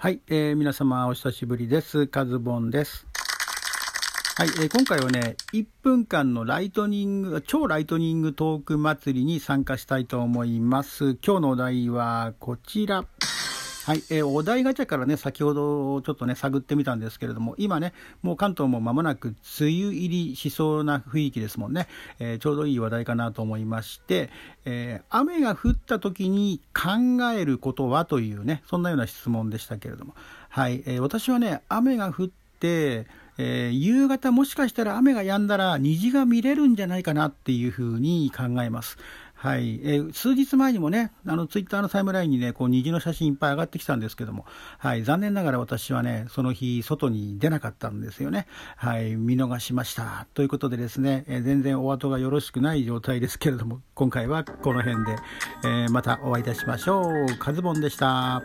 はい、えー、皆様お久しぶりです。カズボンです。はい、えー、今回はね、1分間のライトニング、超ライトニングトーク祭りに参加したいと思います。今日のお題はこちら。はい、えー、お題ガチャからね、先ほどちょっとね、探ってみたんですけれども、今ね、もう関東も間もなく梅雨入りしそうな雰囲気ですもんね。えー、ちょうどいい話題かなと思いまして、えー、雨が降った時に考えることはというね、そんなような質問でしたけれども、はい、え私はね、雨が降って、えー、夕方もしかしたら雨が止んだら虹が見れるんじゃないかなっていうふうに考えます。はい。えー、数日前にもね、あの、ツイッターのタイムラインにね、こう、虹の写真いっぱい上がってきたんですけども、はい。残念ながら私はね、その日、外に出なかったんですよね。はい。見逃しました。ということでですね、えー、全然お後がよろしくない状態ですけれども、今回はこの辺で、えー、またお会いいたしましょう。カズボンでした。